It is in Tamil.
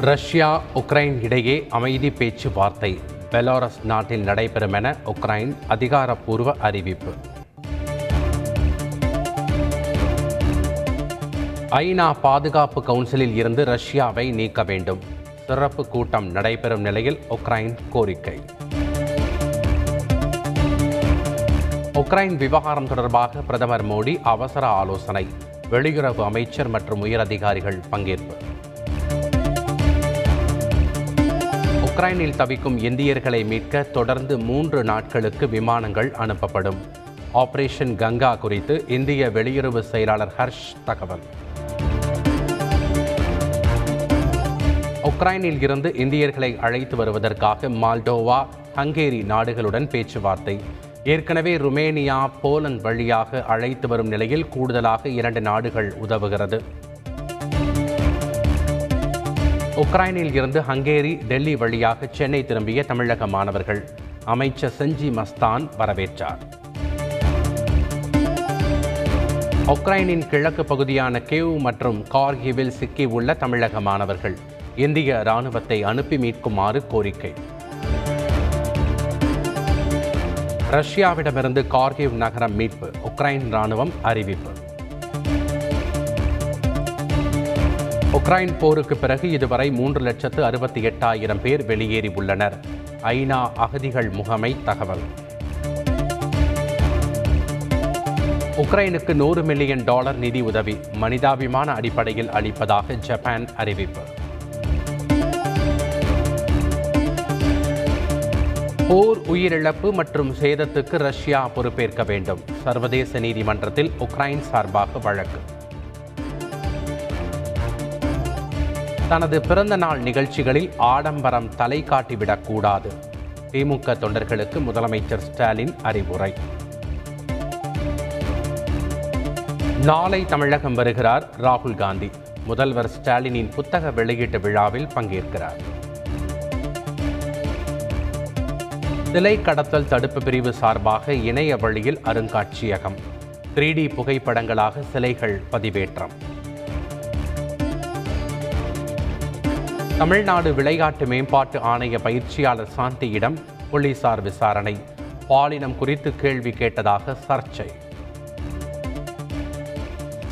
ரஷ்யா உக்ரைன் இடையே அமைதி பேச்சுவார்த்தை. பெலாரஸ் நாட்டில் நடைபெறும் என உக்ரைன் அதிகாரப்பூர்வ அறிவிப்பு. ஐநா பாதுகாப்பு கவுன்சிலில் இருந்து ரஷ்யாவை நீக்க வேண்டும். சிறப்பு கூட்டம் நடைபெறும் நிலையில் உக்ரைன் கோரிக்கை. உக்ரைன் விவகாரம் தொடர்பாக பிரதமர் மோடி அவசர ஆலோசனை. வெளியுறவு அமைச்சர் மற்றும் உயரதிகாரிகள் பங்கேற்பு. உக்ரைனில் தவிக்கும் இந்தியர்களை மீட்க தொடர்ந்து மூன்று நாட்களுக்கு விமானங்கள் அனுப்பப்படும். ஆபரேஷன் கங்கா குறித்து இந்திய வெளியுறவு செயலாளர் ஹர்ஷ் தகவல். உக்ரைனில் இருந்து இந்தியர்களை அழைத்து வருவதற்காக மால்டோவா ஹங்கேரி நாடுகளுடன் பேச்சுவார்த்தை. ஏற்கனவே ருமேனியா போலந்து வழியாக அழைத்து வரும் நிலையில் கூடுதலாக இரண்டு நாடுகள் உதவுகிறது. உக்ரைனில் இருந்து ஹங்கேரி டெல்லி வழியாக சென்னை திரும்பிய தமிழக மாணவர்கள். அமைச்சர் செஞ்சி மஸ்தான் வரவேற்றார். உக்ரைனின் கிழக்கு பகுதியான கேவ் மற்றும் கார்கிவில் சிக்கியுள்ள தமிழக மாணவர்கள் இந்திய ராணுவத்தை அனுப்பி மீட்குமாறு கோரிக்கை. ரஷ்யாவிடமிருந்து கார்கிவ் நகரம் மீட்பு உக்ரைன் ராணுவம் அறிவிப்பு. உக்ரைன் போருக்கு பிறகு இதுவரை மூன்று லட்சத்து அறுபத்தி எட்டாயிரம் பேர் வெளியேறி உள்ளனர். ஐநா அகதிகள் முகமை தகவல். உக்ரைனுக்கு நூறு மில்லியன் டாலர் நிதி உதவி மனிதாபிமான அடிப்படையில் அளிப்பதாக ஜப்பான் அறிவிப்பு. போர் உயிரிழப்பு மற்றும் சேதத்துக்கு ரஷ்யா பொறுப்பேற்க வேண்டும். சர்வதேச நீதிமன்றத்தில் உக்ரைன் சார்பாக வழக்கு. தனது பிறந்த நாள் நிகழ்ச்சிகளில் ஆடம்பரம் தலை காட்டிவிடக்கூடாது திமுக தொண்டர்களுக்கு முதலமைச்சர் ஸ்டாலின் அறிவுரை. நாளை தமிழகம் வருகிறார் ராகுல் காந்தி. முதல்வர் ஸ்டாலினின் புத்தக வெளியீட்டு விழாவில் பங்கேற்கிறார். சிலை கடத்தல் தடுப்பு பிரிவு சார்பாக இணைய வழியில் அருங்காட்சியகம். த்ரீ டி புகைப்படங்களாக சிலைகள் பதிவேற்றம். தமிழ்நாடு விளையாட்டு மேம்பாட்டு ஆணைய பயிற்சியாளர் சாந்தியிடம் போலீசார் விசாரணை. பாலினம் குறித்து கேள்வி கேட்டதாக சர்ச்சை.